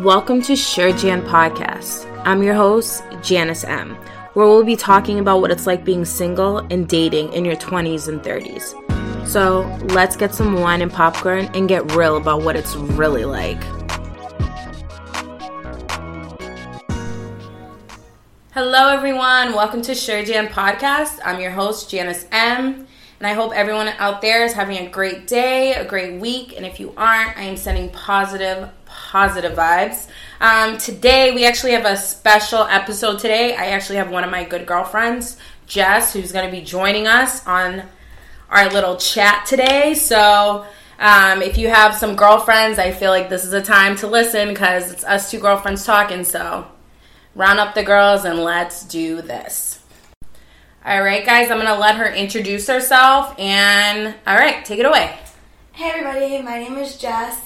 Welcome to Sure Jan Podcast. I'm your host, Janice M., where we'll be talking about what it's like being single and dating in your 20s and 30s. So let's get some wine and popcorn and get real about what it's really like. Hello, everyone. Welcome to Sure Jan Podcast. I'm your host, Janice M. And I hope everyone out there is having a great day, a great week. And if you aren't, I am sending positive, positive vibes. Um, today, we actually have a special episode today. I actually have one of my good girlfriends, Jess, who's going to be joining us on our little chat today. So, um, if you have some girlfriends, I feel like this is a time to listen because it's us two girlfriends talking. So, round up the girls and let's do this. All right, guys, I'm going to let her introduce herself. And, all right, take it away. Hey, everybody, my name is Jess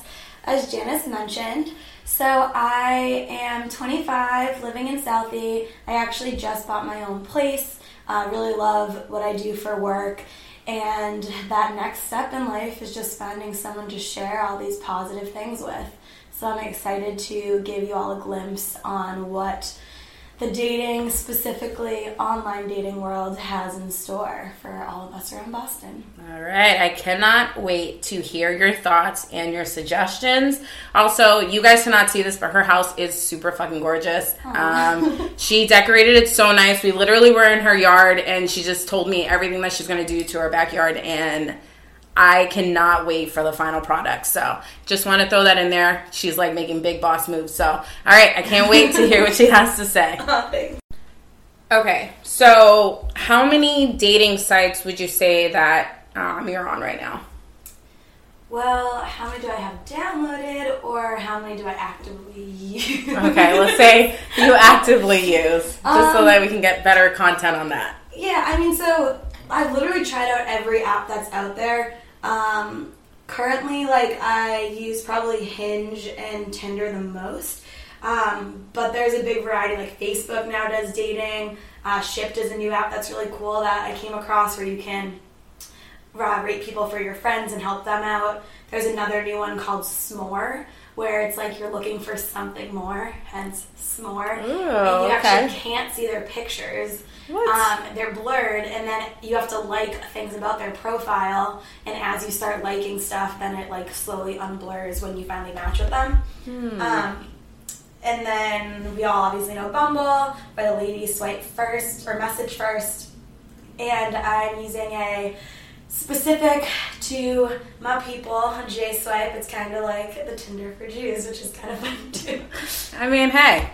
as Janice mentioned. So I am 25, living in Southie. I actually just bought my own place. I uh, really love what I do for work. And that next step in life is just finding someone to share all these positive things with. So I'm excited to give you all a glimpse on what the dating, specifically online dating world, has in store for all of us around Boston. All right, I cannot wait to hear your thoughts and your suggestions. Also, you guys cannot see this, but her house is super fucking gorgeous. Um, she decorated it so nice. We literally were in her yard, and she just told me everything that she's going to do to her backyard, and I cannot wait for the final product. So just want to throw that in there. She's like making big boss moves. So, all right, I can't wait to hear what she has to say. Okay, so how many dating sites would you say that um, you're on right now? Well, how many do I have downloaded or how many do I actively use? okay, let's say you actively use, just um, so that we can get better content on that. Yeah, I mean, so I've literally tried out every app that's out there. Um, currently, like I use probably Hinge and Tinder the most. Um, but there's a big variety. Like Facebook now does dating. Uh, Ship is a new app that's really cool that I came across where you can uh, rate people for your friends and help them out. There's another new one called S'more where it's like you're looking for something more, hence s'more. Ooh, and you okay. actually can't see their pictures. Um, they're blurred, and then you have to like things about their profile. And as you start liking stuff, then it like slowly unblurs when you finally match with them. Hmm. Um, and then we all obviously know Bumble, but the ladies swipe first or message first. And I'm using a specific to my people, J Swipe. It's kind of like the Tinder for Jews, which is kind of fun too. I mean, hey,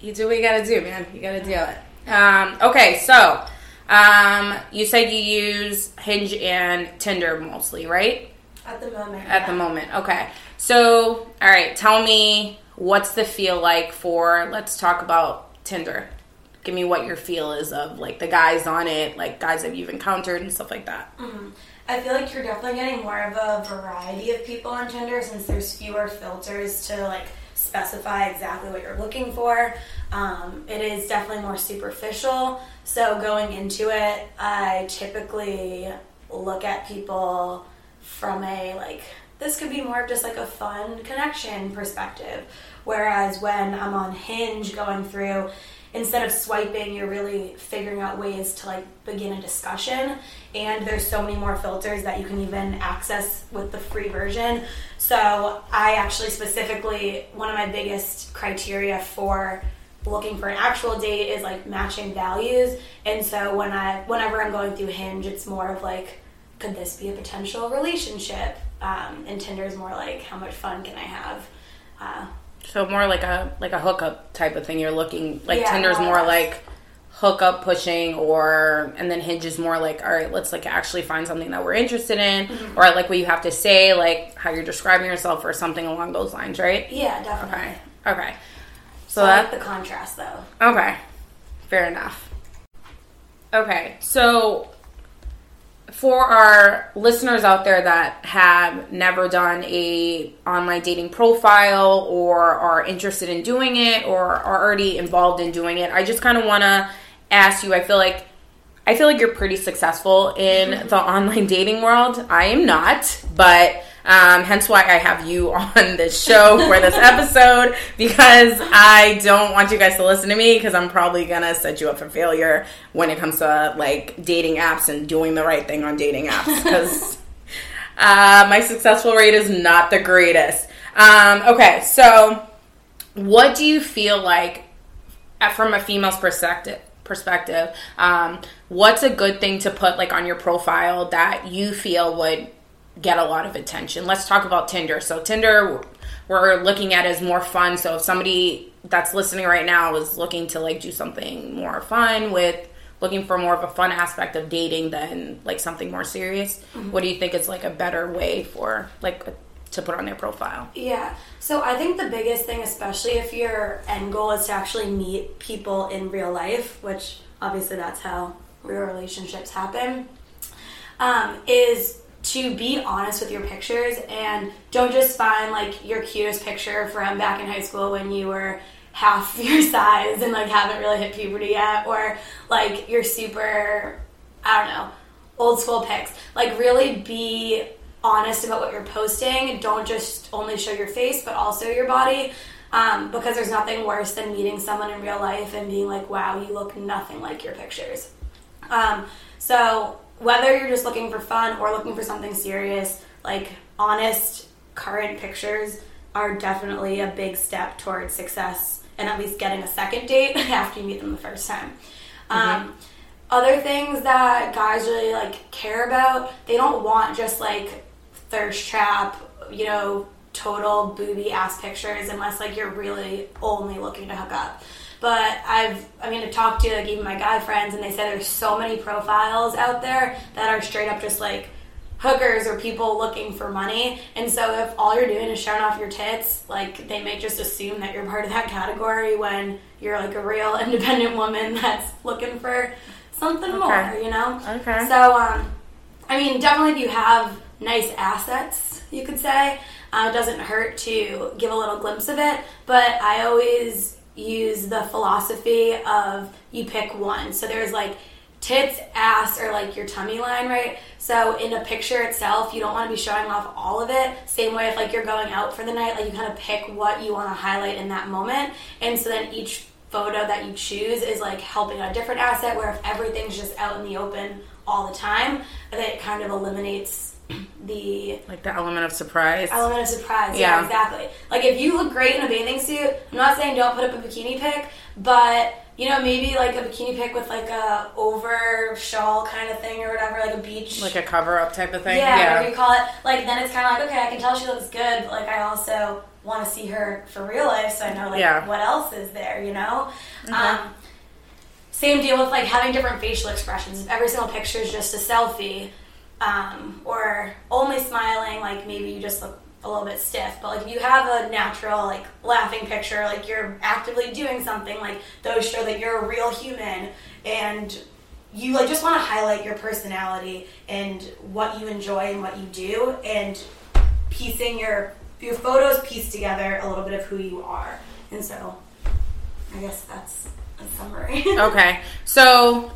you do what you gotta do, man. You gotta do it. Um, okay, so um, you said you use Hinge and Tinder mostly, right? At the moment. At yeah. the moment, okay. So, all right, tell me what's the feel like for? Let's talk about Tinder give me what your feel is of like the guys on it, like guys that you've encountered and stuff like that. Mm-hmm. I feel like you're definitely getting more of a variety of people on Tinder since there's fewer filters to like specify exactly what you're looking for. Um, it is definitely more superficial. So going into it, I typically look at people from a like this could be more of just like a fun connection perspective. Whereas when I'm on Hinge going through, instead of swiping, you're really figuring out ways to like begin a discussion. And there's so many more filters that you can even access with the free version. So I actually specifically one of my biggest criteria for looking for an actual date is like matching values. And so when I whenever I'm going through Hinge, it's more of like could this be a potential relationship? Um, and Tinder is more like how much fun can I have? Uh, so more like a like a hookup type of thing. You're looking like Yeah, Tinder's more less. like hookup pushing, or and then Hinge is more like all right, let's like actually find something that we're interested in, Mm-hmm. or I like what you have to say, like how you're describing yourself, or something along those lines, right? yeah, definitely. Okay, okay. So, So I like the contrast though. Okay, fair enough. Okay, so for our listeners out there that have never done a online dating profile or are interested in doing it or are already involved in doing it, I just kind of want to ask you. I feel like I feel like you're pretty successful in the online dating world. I am not, but Um, hence why I have you on this show for this episode because I don't want you guys to listen to me because I'm probably gonna set you up for failure when it comes to like dating apps and doing the right thing on dating apps because uh, my successful rate is not the greatest. Um, okay, so what do you feel like uh, from a female's perspective? Perspective, um, what's a good thing to put like on your profile that you feel would get a lot of attention? Let's talk about Tinder. So Tinder, we're looking at as more fun. So if somebody that's listening right now is looking to like do something more fun with looking for more of a fun aspect of dating than like something more serious, mm-hmm. what do you think is like a better way for like to put on their profile? Yeah. So I think the biggest thing, especially if your end goal is to actually meet people in real life, which obviously that's how real relationships happen, um, is to be honest with your pictures and don't just find like your cutest picture from back in high school when you were half your size and like haven't really hit puberty yet or like your super I don't know old school pics like really be honest about what you're posting. Don't just only show your face, but also your body. Um, because there's nothing worse than meeting someone in real life and being like, wow, you look nothing like your pictures. Um, so, whether you're just looking for fun or looking for something serious, like honest, current pictures are definitely a big step towards success and at least getting a second date after you meet them the first time. Mm-hmm. Um, other things that guys really like care about, they don't want just like thirst trap, you know, total booby ass pictures unless like you're really only looking to hook up. But I've, I mean, to talk to like even my guy friends, and they said there's so many profiles out there that are straight up just like hookers or people looking for money. And so if all you're doing is showing off your tits, like they may just assume that you're part of that category when you're like a real independent woman that's looking for something okay. more, you know? Okay. So, um, I mean, definitely if you have nice assets, you could say. Uh, it doesn't hurt to give a little glimpse of it, but I always use the philosophy of you pick one. So there's like tits, ass, or like your tummy line, right? So in a picture itself, you don't want to be showing off all of it. Same way if like you're going out for the night, like you kind of pick what you want to highlight in that moment. And so then each photo that you choose is like helping a different asset where if everything's just out in the open all the time, that it kind of eliminates the like the element of surprise. Element of surprise. Yeah. yeah, exactly. Like if you look great in a bathing suit, I'm not saying don't put up a bikini pic, but you know maybe like a bikini pic with like a over shawl kind of thing or whatever, like a beach, like a cover up type of thing. Yeah, yeah. whatever you call it. Like then it's kind of like okay, I can tell she looks good, but like I also want to see her for real life, so I know like yeah. what else is there. You know. Mm-hmm. Um, same deal with like having different facial expressions. If every single picture is just a selfie, um, or only smiling, like maybe you just look a little bit stiff. But like if you have a natural like laughing picture, like you're actively doing something, like those show that you're a real human and you like just want to highlight your personality and what you enjoy and what you do and piecing your your photos piece together a little bit of who you are. And so I guess that's a summary. okay. So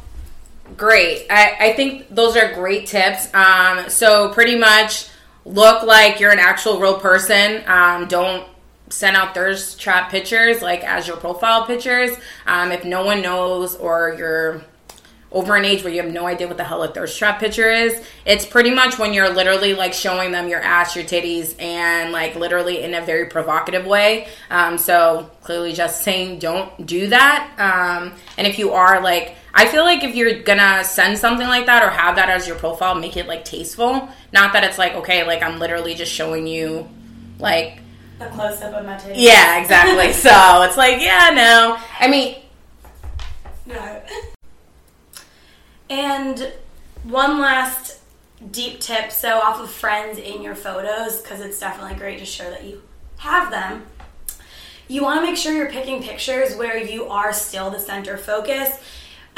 Great. I, I think those are great tips. Um, so, pretty much look like you're an actual real person. Um, don't send out thirst trap pictures like as your profile pictures. Um, if no one knows or you're over an age where you have no idea what the hell a thirst trap picture is. It's pretty much when you're literally like showing them your ass, your titties, and like literally in a very provocative way. Um, so clearly, just saying don't do that. Um, and if you are like, I feel like if you're gonna send something like that or have that as your profile, make it like tasteful. Not that it's like okay, like I'm literally just showing you like a close up of my titties. Yeah, exactly. so it's like yeah, no. I mean. No. And one last deep tip so, off of friends in your photos, because it's definitely great to show that you have them. You want to make sure you're picking pictures where you are still the center focus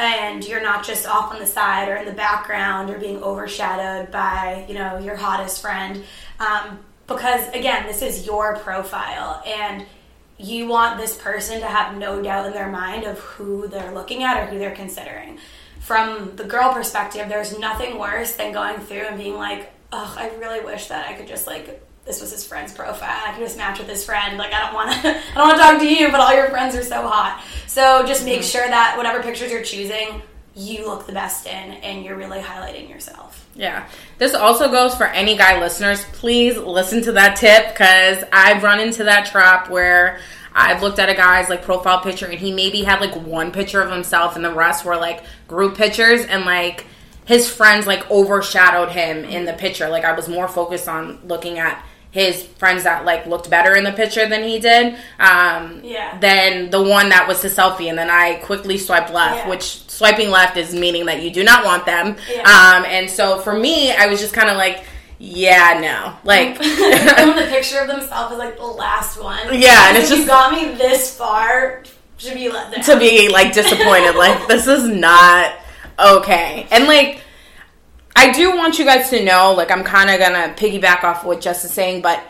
and you're not just off on the side or in the background or being overshadowed by you know your hottest friend. Um, because again this is your profile and you want this person to have no doubt in their mind of who they're looking at or who they're considering. From the girl perspective, there's nothing worse than going through and being like, oh, I really wish that I could just like this was his friend's profile. I can just match with his friend. Like I don't want to, I don't want to talk to you, but all your friends are so hot. So just make mm-hmm. sure that whatever pictures you're choosing, you look the best in, and you're really highlighting yourself. Yeah. This also goes for any guy listeners. Please listen to that tip because I've run into that trap where I've looked at a guy's like profile picture and he maybe had like one picture of himself and the rest were like group pictures and like his friends like overshadowed him in the picture. Like I was more focused on looking at his friends that like looked better in the picture than he did. Um, yeah. Than the one that was his selfie, and then I quickly swiped left, yeah. which swiping left is meaning that you do not want them. Yeah. Um, and so for me, I was just kind of like yeah, no. Like the picture of themselves is like the last one. Yeah, and it's just you got me this far to be let down. To be like disappointed. like this is not okay. And like I do want you guys to know, like I'm kinda gonna piggyback off what Jess is saying, but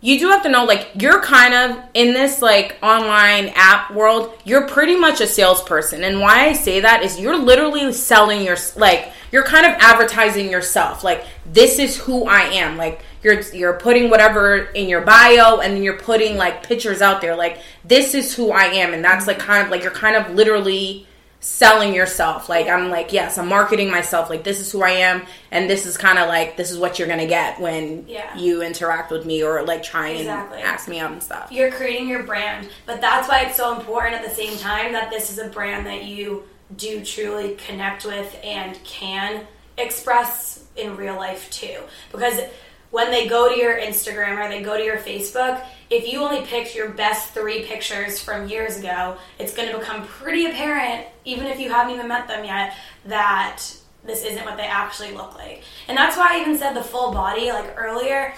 you do have to know like you're kind of in this like online app world you're pretty much a salesperson and why i say that is you're literally selling your like you're kind of advertising yourself like this is who i am like you're you're putting whatever in your bio and then you're putting like pictures out there like this is who i am and that's like kind of like you're kind of literally selling yourself. Like I'm like, yes, I'm marketing myself. Like this is who I am, and this is kind of like this is what you're gonna get when yeah. you interact with me or like try exactly. and ask me out and stuff. You're creating your brand, but that's why it's so important at the same time that this is a brand that you do truly connect with and can express in real life too, because when they go to your Instagram or they go to your Facebook, if you only picked your best three pictures from years ago, it's going to become pretty apparent, even if you haven't even met them yet, that this isn't what they actually look like. And that's why I even said the full body, like earlier,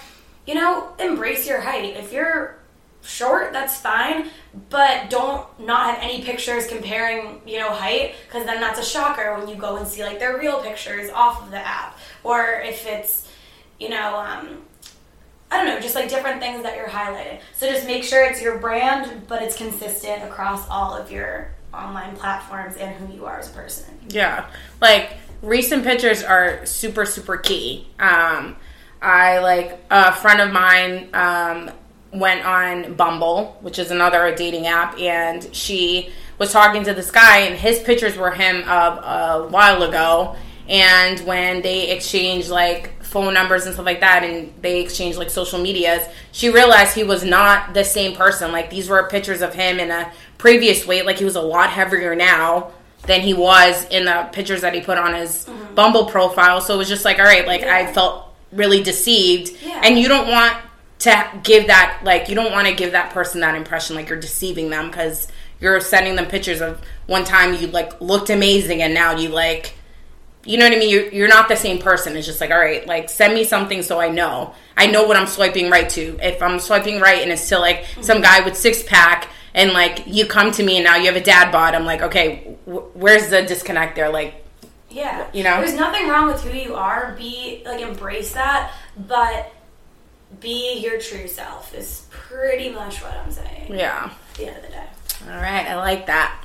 you know, embrace your height. If you're short, that's fine, but don't not have any pictures comparing, you know, height, because then that's a shocker when you go and see like their real pictures off of the app. Or if it's you know, um, I don't know, just like different things that you're highlighting. So just make sure it's your brand, but it's consistent across all of your online platforms and who you are as a person. Yeah. Like recent pictures are super, super key. Um, I like a friend of mine um, went on Bumble, which is another dating app, and she was talking to this guy, and his pictures were him of a while ago. And when they exchanged like phone numbers and stuff like that and they exchanged like social medias she realized he was not the same person like these were pictures of him in a previous weight like he was a lot heavier now than he was in the pictures that he put on his mm-hmm. bumble profile so it was just like all right like yeah. i felt really deceived yeah. and you don't want to give that like you don't want to give that person that impression like you're deceiving them because you're sending them pictures of one time you like looked amazing and now you like you know what I mean? You're, you're not the same person. It's just like, all right, like send me something so I know. I know what I'm swiping right to. If I'm swiping right and it's still like some guy with six pack and like you come to me and now you have a dad bod, I'm like, okay, wh- where's the disconnect there? Like, yeah, you know, there's nothing wrong with who you are. Be like embrace that, but be your true self is pretty much what I'm saying. Yeah. At the end of the day. All right, I like that.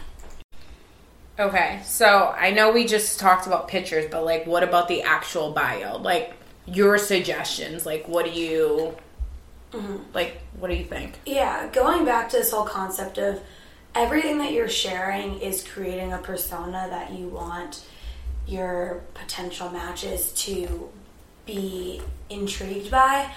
Okay, so I know we just talked about pictures, but like, what about the actual bio? Like, your suggestions. Like, what do you mm-hmm. like? What do you think? Yeah, going back to this whole concept of everything that you're sharing is creating a persona that you want your potential matches to be intrigued by.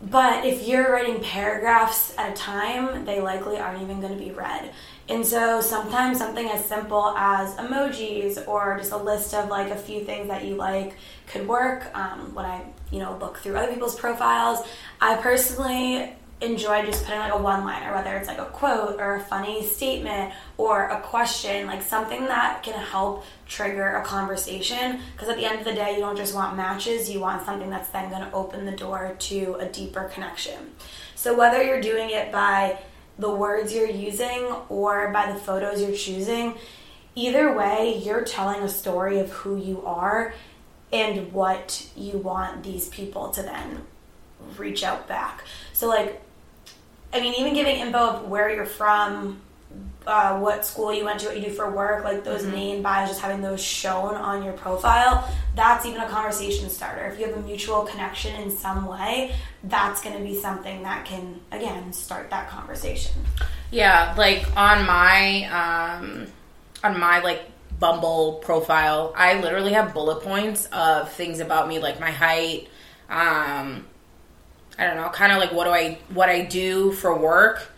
But if you're writing paragraphs at a time, they likely aren't even going to be read. And so sometimes something as simple as emojis or just a list of like a few things that you like could work. Um, when I, you know, look through other people's profiles, I personally enjoy just putting like a one liner, whether it's like a quote or a funny statement or a question, like something that can help trigger a conversation. Because at the end of the day, you don't just want matches, you want something that's then going to open the door to a deeper connection. So whether you're doing it by the words you're using or by the photos you're choosing, either way, you're telling a story of who you are and what you want these people to then reach out back. So, like, I mean, even giving info of where you're from, uh, what school you went to, what you do for work, like those Mm-hmm. main bios, just having those shown on your profile, that's even a conversation starter. If you have a mutual connection in some way, that's going to be something that can, again, start that conversation. Yeah, like on my um on my like Bumble profile, I literally have bullet points of things about me like my height, um I don't know, kind of like what do I what I do for work.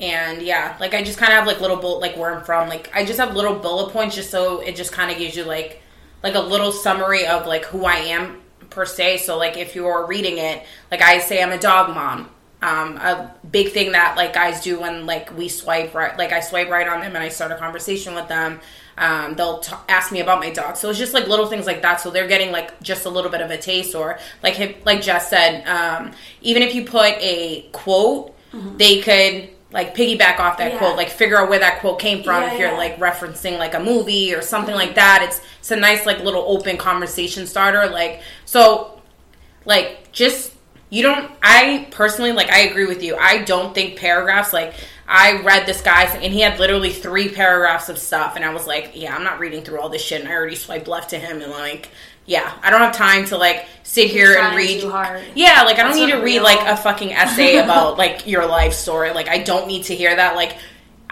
And yeah, like I just kind of have like little bullet like where I'm from. Like I just have little bullet points just so it just kind of gives you like like a little summary of like who I am per se. So like if you're reading it, like I say I'm a dog mom. Um, a big thing that like guys do when like we swipe right, like I swipe right on them and I start a conversation with them. Um, they'll t- ask me about my dog. So it's just like little things like that. So they're getting like just a little bit of a taste, or like like Jess said, um, even if you put a quote, they could like piggyback off that Yeah. quote, like figure out where that quote came from. Yeah, if you're yeah. like referencing like a movie or something like that, it's it's a nice like little open conversation starter. Like so, like just you don't i personally like i agree with you i don't think paragraphs like i read this guy's and he had literally three paragraphs of stuff and i was like yeah i'm not reading through all this shit and i already swiped left to him and like yeah i don't have time to like sit here and read too hard. yeah like i don't That's need to read real. like a fucking essay about like your life story like i don't need to hear that like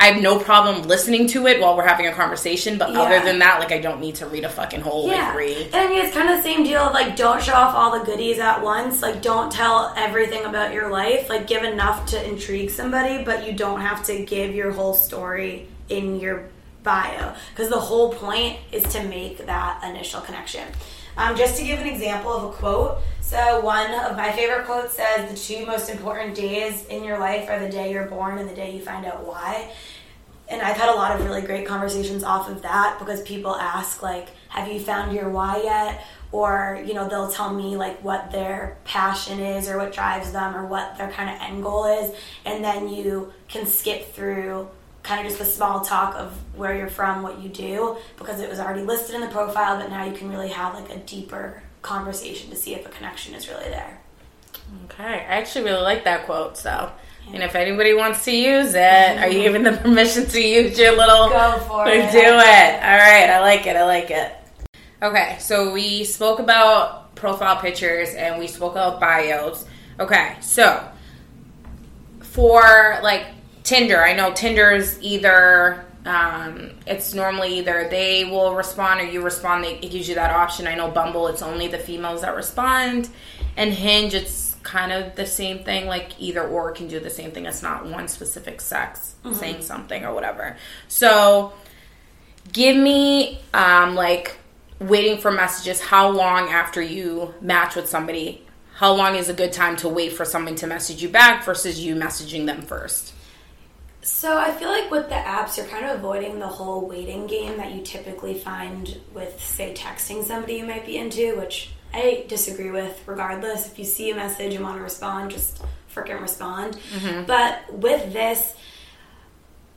I have no problem listening to it while we're having a conversation, but other than that, like I don't need to read a fucking whole like read. And I mean, it's kind of the same deal of like, don't show off all the goodies at once. Like, don't tell everything about your life. Like, give enough to intrigue somebody, but you don't have to give your whole story in your bio. Because the whole point is to make that initial connection. Um, just to give an example of a quote. So, one of my favorite quotes says, The two most important days in your life are the day you're born and the day you find out why and I've had a lot of really great conversations off of that because people ask like, "Have you found your why yet?" Or you know, they'll tell me like what their passion is or what drives them or what their kind of end goal is, and then you can skip through kind of just the small talk of where you're from, what you do, because it was already listed in the profile. But now you can really have like a deeper conversation to see if a connection is really there. Okay, I actually really like that quote. So, and if anybody wants to use it, are you mm-hmm. giving them permission to use your little? Go for it. Do it. All right, I like it. I like it. Okay, so we spoke about profile pictures and we spoke about bios. Okay, so for like Tinder, I know Tinder is either um, it's normally either they will respond or you respond. They, it gives you that option. I know Bumble, it's only the females that respond, and Hinge, it's kind of the same thing. Like either or can do the same thing. It's not one specific sex saying something or whatever. So give me um, like waiting for messages how long after you match with somebody how long is a good time to wait for someone to message you back versus you messaging them first So I feel like with the apps, you're kind of avoiding the whole waiting game that you typically find with, say, texting somebody you might be into, which I disagree with. Regardless, if you see a message and want to respond, just freaking respond. Mm-hmm. But with this,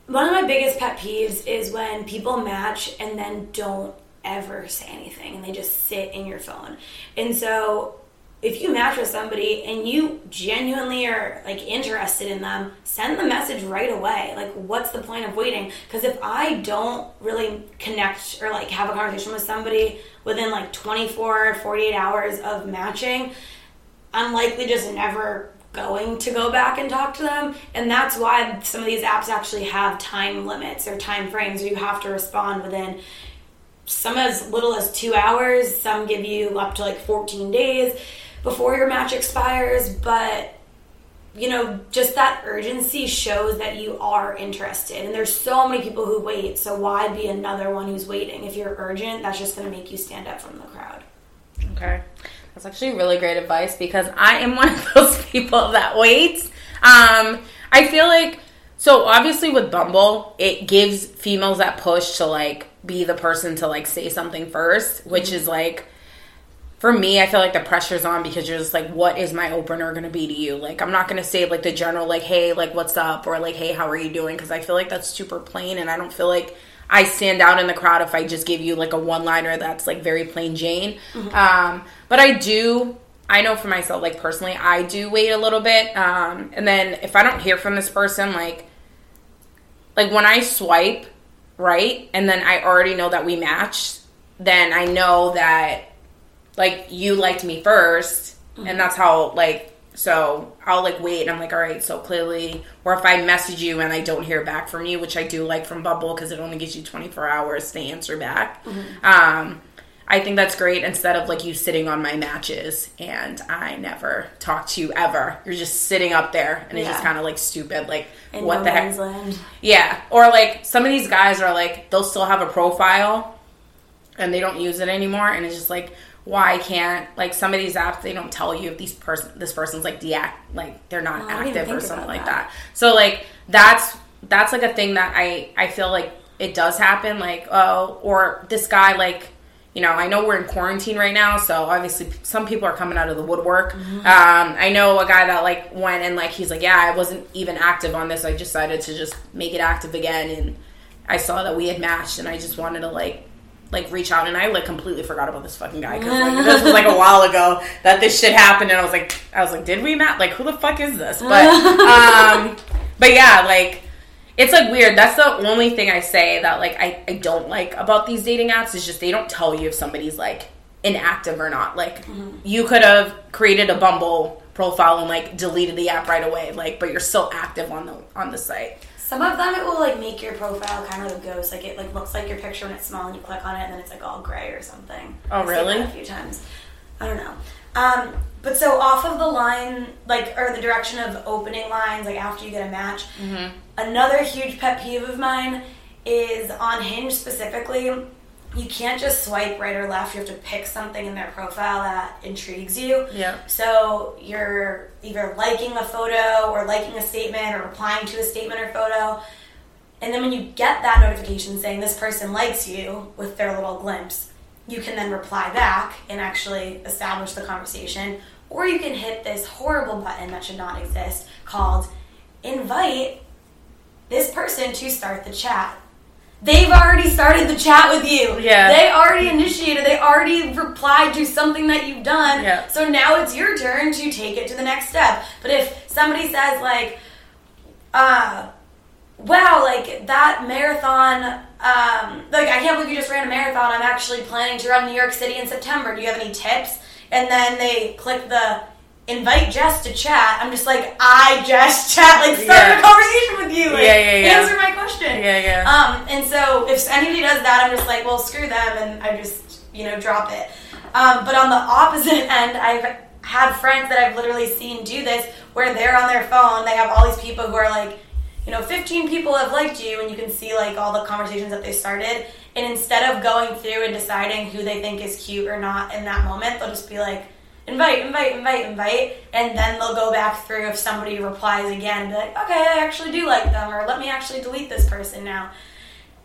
one of my biggest pet peeves is when people match and then don't ever say anything and they just sit in your phone. And so if you match with somebody and you genuinely are like interested in them, send the message right away. Like what's the point of waiting? Cuz if I don't really connect or like have a conversation with somebody within like 24 or 48 hours of matching, I'm likely just never going to go back and talk to them. And that's why some of these apps actually have time limits or time frames where you have to respond within some as little as two hours, some give you up to like 14 days before your match expires. But you know, just that urgency shows that you are interested. And there's so many people who wait, so why be another one who's waiting? If you're urgent, that's just going to make you stand up from the crowd. okay that's actually really great advice because i am one of those people that waits um i feel like so obviously with bumble it gives females that push to like be the person to like say something first which is like for me, I feel like the pressure's on because you're just like, what is my opener gonna be to you? Like, I'm not gonna say like the general, like, hey, like, what's up, or like, hey, how are you doing? Because I feel like that's super plain, and I don't feel like I stand out in the crowd if I just give you like a one liner that's like very plain Jane. Um, but I do. I know for myself, like personally, I do wait a little bit, um, and then if I don't hear from this person, like like when I swipe right and then I already know that we matched, then I know that like you liked me 1st and that's how like so I'll like wait and I'm like all right so clearly or if I message you and I don't hear back from you which I do like from Bumble because it only gives you 24 hours to answer back. Um I think that's great instead of like you sitting on my matches and I never talk to you ever. You're just sitting up there and it's just kind of like stupid like In what no the heck? land. yeah, or like some of these guys are like they'll still have a profile and they don't use it anymore, and it's just like why can't like some of these apps they don't tell you if these person this person's like deact like they're not Oh, I active or something like that. that. So like that's that's like a thing that I I feel like it does happen like oh or this guy like you know, I know we're in quarantine right now, so obviously some people are coming out of the woodwork. Mm-hmm. Um, I know a guy that like went and like he's like, yeah, I wasn't even active on this. I decided to just make it active again, and I saw that we had matched, and I just wanted to like like reach out, and I like completely forgot about this fucking guy because like this was like a while ago that this shit happened, and I was like, I was like, did we match? Like, who the fuck is this? But um, but yeah, like it's like weird. That's the only thing I say that like I, I don't like about these dating apps is just they don't tell you if somebody's like inactive or not. Like you could have created a Bumble profile and like deleted the app right away, like but you're still active on the on the site. Some of them it will like make your profile kind of like a ghost. Like it like looks like your picture when it's small and you click on it and then it's like all gray or something. Oh, I've seen really? that A few times. I don't know. Um, but so off of the line, like or the direction of opening lines, like after you get a match. Mm-hmm. Another huge pet peeve of mine is on Hinge specifically. You can't just swipe right or left. You have to pick something in their profile that intrigues you. Yeah. So you're either liking a photo or liking a statement or replying to a statement or photo. And then when you get that notification saying this person likes you with their little glimpse, you can then reply back and actually establish the conversation. Or you can hit this horrible button that should not exist called invite this person to start the chat. They've already started the chat with you. Yeah. They already initiated. They already replied to something that you've done. Yeah. So now it's your turn to take it to the next step. But if somebody says like, uh, wow, like that marathon, um, like I can't believe you just ran a marathon. I'm actually planning to run New York City in September. Do you have any tips? And then they click the invite Jess to chat. I'm just like, I just chat, like start Yeah. a conversation with you. Like, Yeah, yeah, yeah. Answer my question. Yeah, yeah. Um, and so if anybody does that, I'm just like, well, screw them, and I just, you know, drop it. Um, but on the opposite end, I've had friends that I've literally seen do this where they're on their phone, they have all these people who are like, you know, 15 people have liked you, and you can see like all the conversations that they started. And instead of going through and deciding who they think is cute or not in that moment, they'll just be like, invite, invite, invite, invite, and then they'll go back through if somebody replies again be like, okay, I actually do like them, or let me actually delete this person now.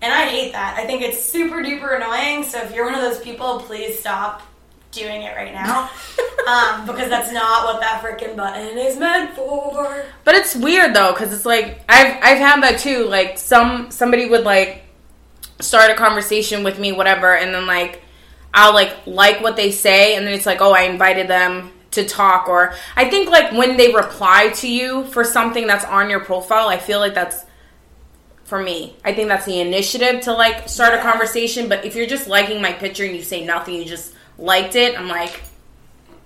And I hate that. I think it's super duper annoying. So if you're one of those people, please stop doing it right now. um, because that's not what that freaking button is meant for. But it's weird though, because it's like I've I've had that too. Like some somebody would like start a conversation with me, whatever, and then like I'll like like what they say, and then it's like, oh, I invited them to talk, or I think like when they reply to you for something that's on your profile, I feel like that's for me. I think that's the initiative to like start a conversation. But if you're just liking my picture and you say nothing, you just liked it, I'm like,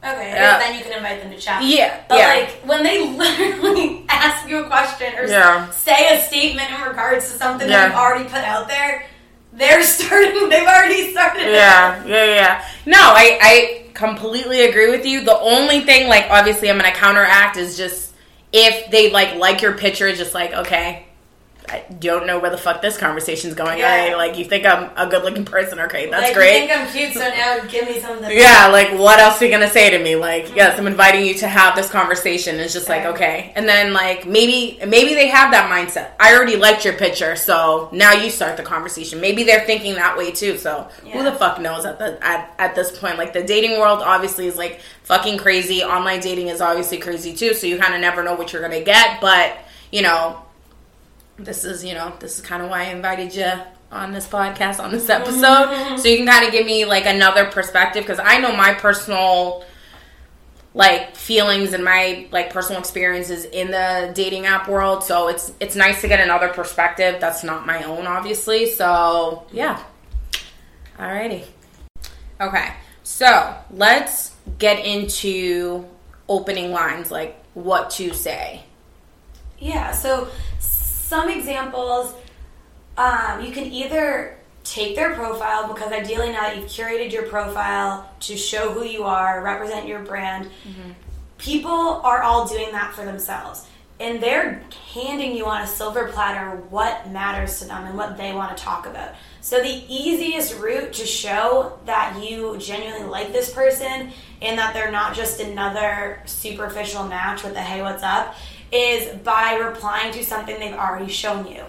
Okay, Yeah. then you can invite them to chat. yeah, But yeah. like when they literally ask you a question or Yeah. say a statement in regards to something Yeah. that you've already put out there, they're starting. They've already started. Yeah, yeah, yeah. No, I, I completely agree with you. The only thing, like, obviously, I'm gonna counteract is just if they like like your picture, just like, okay, I don't know where the fuck this conversation's going. Yeah. Like, you think I'm a good looking person? Okay, that's like, great. You think I'm cute, so now give me something. Yeah, like what else are you gonna say to me? Like, yes, I'm inviting you to have this conversation. It's just like, okay. And then like maybe maybe they have that mindset. I already liked your picture, so now you start the conversation. Maybe they're thinking that way too. So who the fuck knows at the at, at this point? Like the dating world obviously is like fucking crazy. Online dating is obviously crazy too, so you kinda never know what you're gonna get, but you know, this is you know, this is kinda why I invited you on this podcast on this episode so you can kind of give me like another perspective because i know my personal like feelings and my like personal experiences in the dating app world. So it's it's nice to get another perspective that's not my own, obviously. So yeah. Alrighty. Okay. So let's get into opening lines, like what to say. Yeah, so some examples um, you can either take their profile because ideally now that you've curated your profile to show who you are, represent your brand, mm-hmm. people are all doing that for themselves. And they're handing you on a silver platter what matters to them and what they want to talk about. So, the easiest route to show that you genuinely like this person and that they're not just another superficial match with the hey, what's up is by replying to something they've already shown you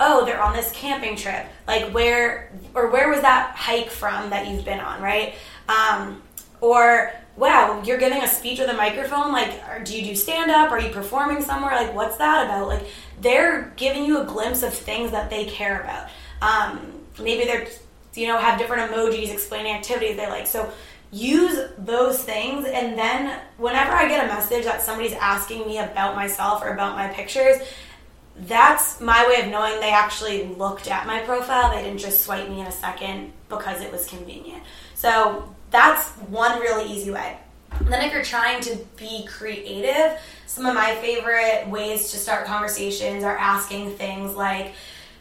oh, they're on this camping trip. Like where or where was that hike from that you've been on, right? Um, or wow, you're giving a speech with a microphone. Like, do you do stand up? Are you performing somewhere? Like, what's that about? Like, they're giving you a glimpse of things that they care about. Um, maybe they're, you know, have different emojis explaining activities they like. So use those things and then whenever i get a message that somebody's asking me about myself or about my pictures that's my way of knowing they actually looked at my profile. They didn't just swipe me in a second because it was convenient. So that's one really easy way. And then if you're trying to be creative, some of my favorite ways to start conversations are asking things like,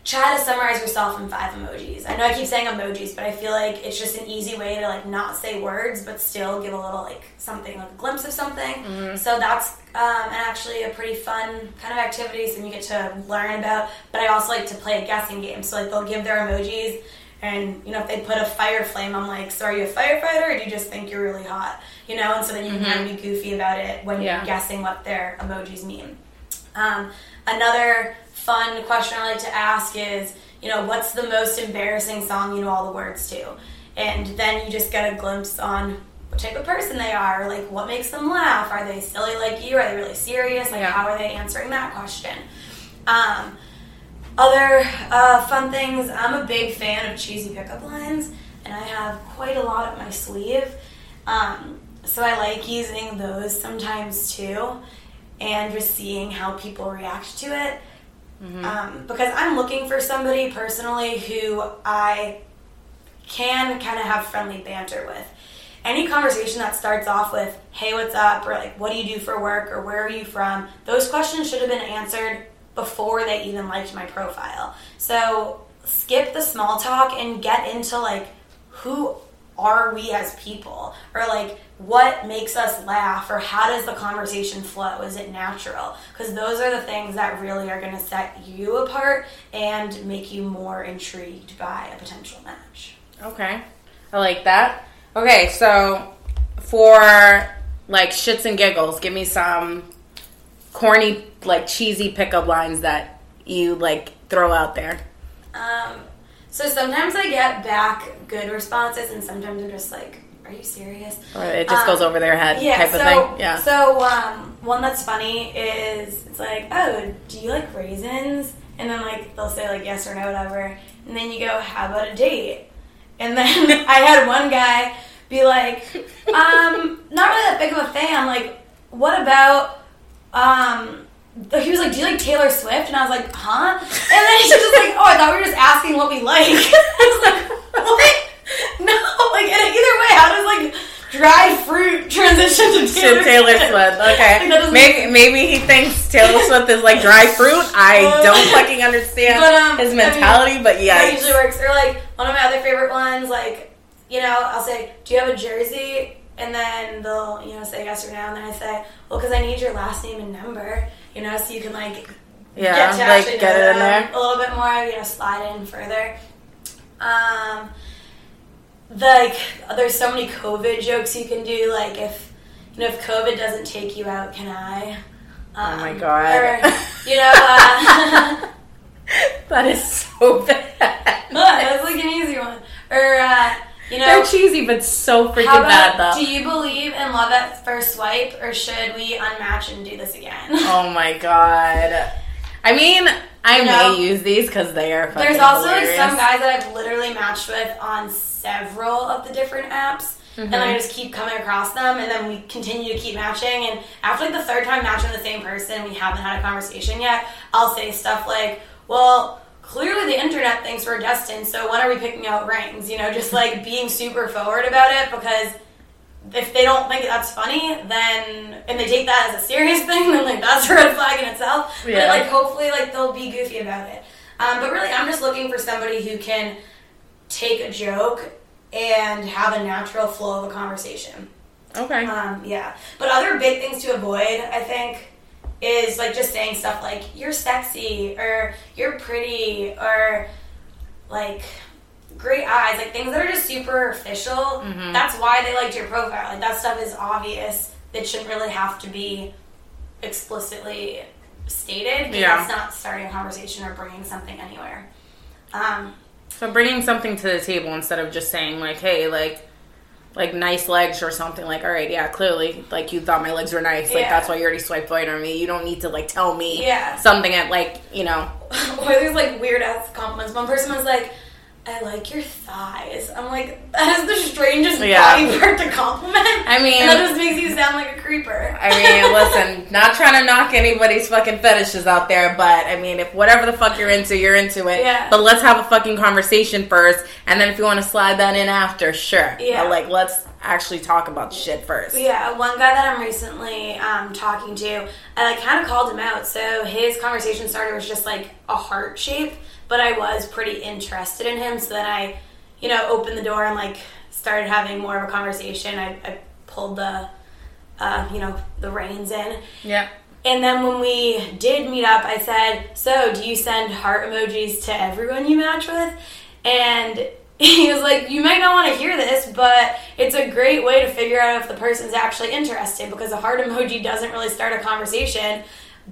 try to summarize yourself in five emojis. I know I keep saying emojis, but I feel like it's just an easy way to like not say words, but still give a little like something, like a glimpse of something. Mm-hmm. So that's um, actually a pretty fun kind of activity, and you get to learn about. But I also like to play a guessing game. So like they'll give their emojis, and you know if they put a fire flame, I'm like, so are you a firefighter, or do you just think you're really hot? You know, and so then you mm-hmm. can kind of be goofy about it when yeah. you're guessing what their emojis mean. Um, another fun question I like to ask is, you know, what's the most embarrassing song you know all the words to? And then you just get a glimpse on what type of person they are, like what makes them laugh. Are they silly like you? Are they really serious? Like, yeah. how are they answering that question? Um, other uh, fun things, I'm a big fan of cheesy pickup lines, and I have quite a lot up my sleeve. Um, so I like using those sometimes too, and just seeing how people react to it. Mm-hmm. Um, because I'm looking for somebody personally who I can kind of have friendly banter with. Any conversation that starts off with, hey, what's up? Or like, what do you do for work? Or where are you from? Those questions should have been answered before they even liked my profile. So skip the small talk and get into like, who are we as people? Or like, what makes us laugh? Or how does the conversation flow? Is it natural? Because those are the things that really are going to set you apart and make you more intrigued by a potential match. Okay. I like that. Okay so for like shits and giggles give me some corny like cheesy pickup lines that you like throw out there. Um so sometimes i get back good responses and sometimes i'm just like are you serious? Or it just um, goes over their head yeah, type so, of thing. Yeah. So um, one that's funny is it's like, oh, do you like raisins? And then like they'll say like yes or no, whatever. And then you go, how about a date? And then I had one guy be like, um, not really that big of a fan. Like, what about um he was like, "Do you like Taylor Swift?" And I was like, "Huh?" And then he's just like, "Oh, I thought we were just asking what we like." I was like, "What?" No, like either way, how does like dried fruit transition to Taylor, to Taylor Swift? Okay, like maybe maybe he thinks Taylor Swift is like dry fruit. I uh, don't fucking understand but, um, his mentality, I mean, but yeah, that usually works. Or like one of my other favorite ones, like you know, I'll say, "Do you have a jersey?" And then they'll you know say yes or no, and then I say, "Well, because I need your last name and number." You know, so you can like yeah, get to like get it in there a little bit more. You know, slide in further. Um, the, like there's so many COVID jokes you can do. Like if you know if COVID doesn't take you out, can I? Um, oh my um, god! Or, you know, uh, that is so bad. that's like an easy one. Or you know, they're cheesy but so freaking about, bad though. Do you believe in love at first swipe, or should we unmatch and do this again? oh my god! I mean, I you know, may use these because they are. There's also hilarious. like some guys that I've literally matched with on several of the different apps. and I mm-hmm. just keep coming across them, and then we continue to keep matching. And after like the third time matching the same person, we haven't had a conversation yet. I'll say stuff like, "Well." Clearly, the internet thinks we're destined, so when are we picking out rings? You know, just like being super forward about it because if they don't think that's funny, then and they take that as a serious thing, then like that's a red flag in itself. But like hopefully like they'll be goofy about it. Um, but really, I'm just looking for somebody who can take a joke and have a natural flow of a conversation. Okay. Um, yeah. But other big things to avoid, I think, is like just saying stuff like "you're sexy" or "you're pretty" or like great eyes, like things that are just superficial. Mm-hmm. That's why they liked your profile. Like that stuff is obvious. It shouldn't really have to be explicitly stated. Yeah. That's not starting a conversation or bringing something anywhere. Um, So bringing something to the table instead of just saying like, "Hey, like, like nice legs" or something. Like, all right, yeah, clearly, like you thought my legs were nice. Like Yeah. that's why you already swiped right on me. You don't need to like tell me Yeah. something at like you know. or there's like weird ass compliments. One person was like, I like your thighs. I'm like, that is the strangest Yeah. body part to compliment. I mean- and that just makes you sound like a creeper. I mean, listen, not trying to knock anybody's fucking fetishes out there, but I mean, if whatever the fuck you're into, you're into it. Yeah. But let's have a fucking conversation first, and then if you want to slide that in after, sure. Yeah. But like, let's actually talk about shit first. Yeah, one guy that I'm recently um, talking to, I like kind of called him out. So his conversation starter was just like a heart shape, but I was pretty interested in him. So then I, you know, opened the door and like started having more of a conversation. I, I pulled the, uh, you know, the reins in. Yeah. And then when we did meet up, I said, So, do you send heart emojis to everyone you match with? And he was like, You might not want to hear this, but it's a great way to figure out if the person's actually interested because a heart emoji doesn't really start a conversation.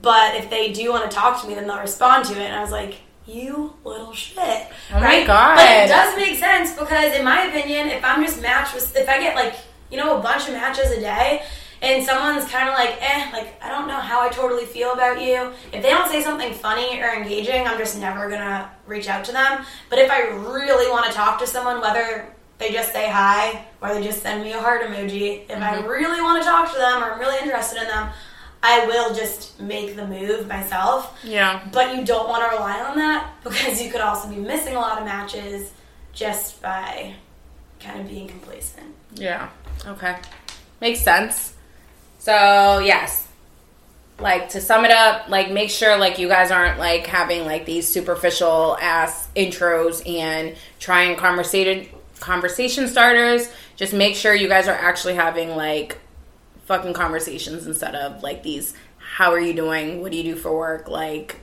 But if they do want to talk to me, then they'll respond to it. And I was like, you little shit. Oh my? God. But it does make sense because, in my opinion, if I'm just matched with, if I get like, you know, a bunch of matches a day, and someone's kind of like, eh, like, I don't know how I totally feel about you. If they don't say something funny or engaging, I'm just never gonna reach out to them. But if I really want to talk to someone, whether they just say hi or they just send me a heart emoji, if I really want to talk to them or I'm really interested in them, I will just make the move myself. Yeah. But you don't want to rely on that because you could also be missing a lot of matches just by kind of being complacent. Yeah. Okay. Makes sense. So, yes. Like to sum it up, like make sure like you guys aren't like having like these superficial ass intros and trying conversation conversation starters. Just make sure you guys are actually having like fucking conversations instead of like these how are you doing? What do you do for work? Like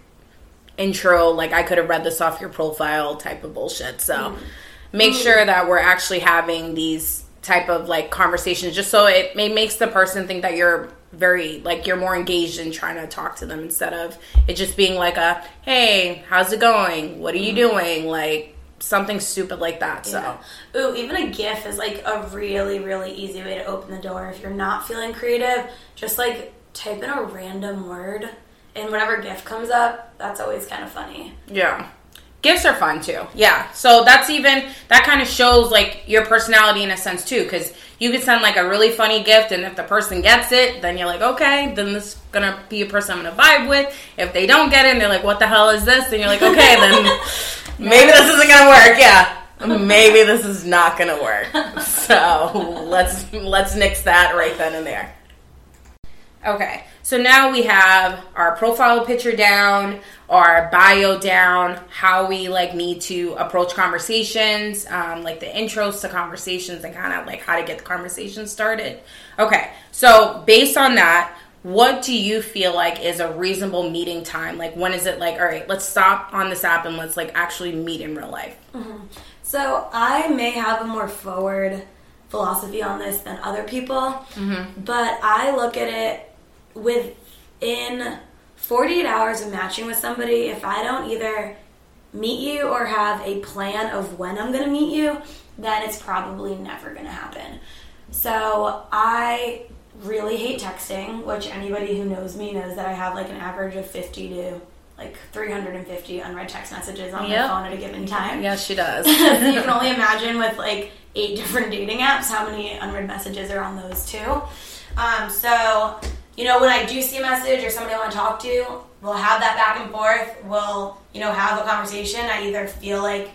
intro, like I could have read this off your profile type of bullshit. So mm-hmm. make mm-hmm. sure that we're actually having these type of like conversations just so it may makes the person think that you're very like you're more engaged in trying to talk to them instead of it just being like a hey how's it going what are you mm-hmm. doing like something stupid like that so Yeah. Ooh, even a GIF is like a really, really easy way to open the door. If you're not feeling creative, just like type in a random word and whatever GIF comes up, that's always kind of funny. Yeah. Gifts are fun too. Yeah. So that's even that kind of shows like your personality in a sense too cuz you could send like a really funny gift and if the person gets it, then you're like, "Okay, then this is to be a person I'm to vibe with." If they don't get it and they're like, "What the hell is this?" then you're like, "Okay, then maybe this isn't to work." Yeah. Maybe this is not to work. So, let's let's nix that right then and there. Okay, so now we have our profile picture down, our bio down, how we like need to approach conversations, um, like the intros to conversations, and kind of like how to get the conversation started. Okay, so based on that, what do you feel like is a reasonable meeting time? Like, when is it like, all right, let's stop on this app and let's like actually meet in real life? So I may have a more forward philosophy on this than other people, but I look at it within 48 hours of matching with somebody. If I don't either meet you or have a plan of when I'm going to meet you, then it's probably never going to happen. So I really hate texting, which anybody who knows me knows that I have like an average of 50 to like 350 unread text messages on Yep. my phone at a given time. Yes, she does. so you can only imagine with like eight different dating apps how many unread messages are on those too. Um, so, you know, when I do see a message or somebody I want to talk to, we'll have that back and forth. We'll, you know, have a conversation. I either feel like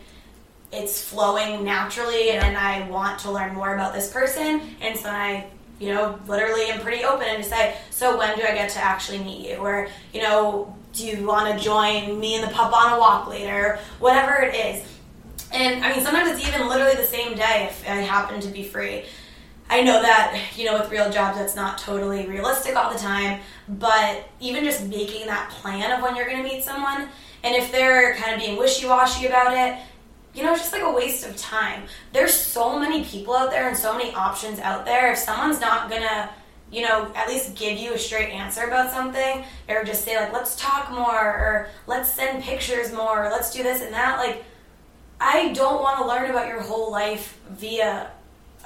it's flowing naturally and I want to learn more about this person. And so I, you know, literally am pretty open and to say, so when do I get to actually meet you? Or, you know, do you want to join me in the pub on a walk later? Whatever it is. And I mean, sometimes it's even literally the same day if I happen to be free. I know that, you know, with real jobs, that's not totally realistic all the time, but even just making that plan of when you're going to meet someone, and if they're kind of being wishy washy about it, you know, it's just like a waste of time. There's so many people out there and so many options out there. If someone's not going to, you know, at least give you a straight answer about something, or just say, like, let's talk more, or let's send pictures more, or let's do this and that, like, I don't want to learn about your whole life via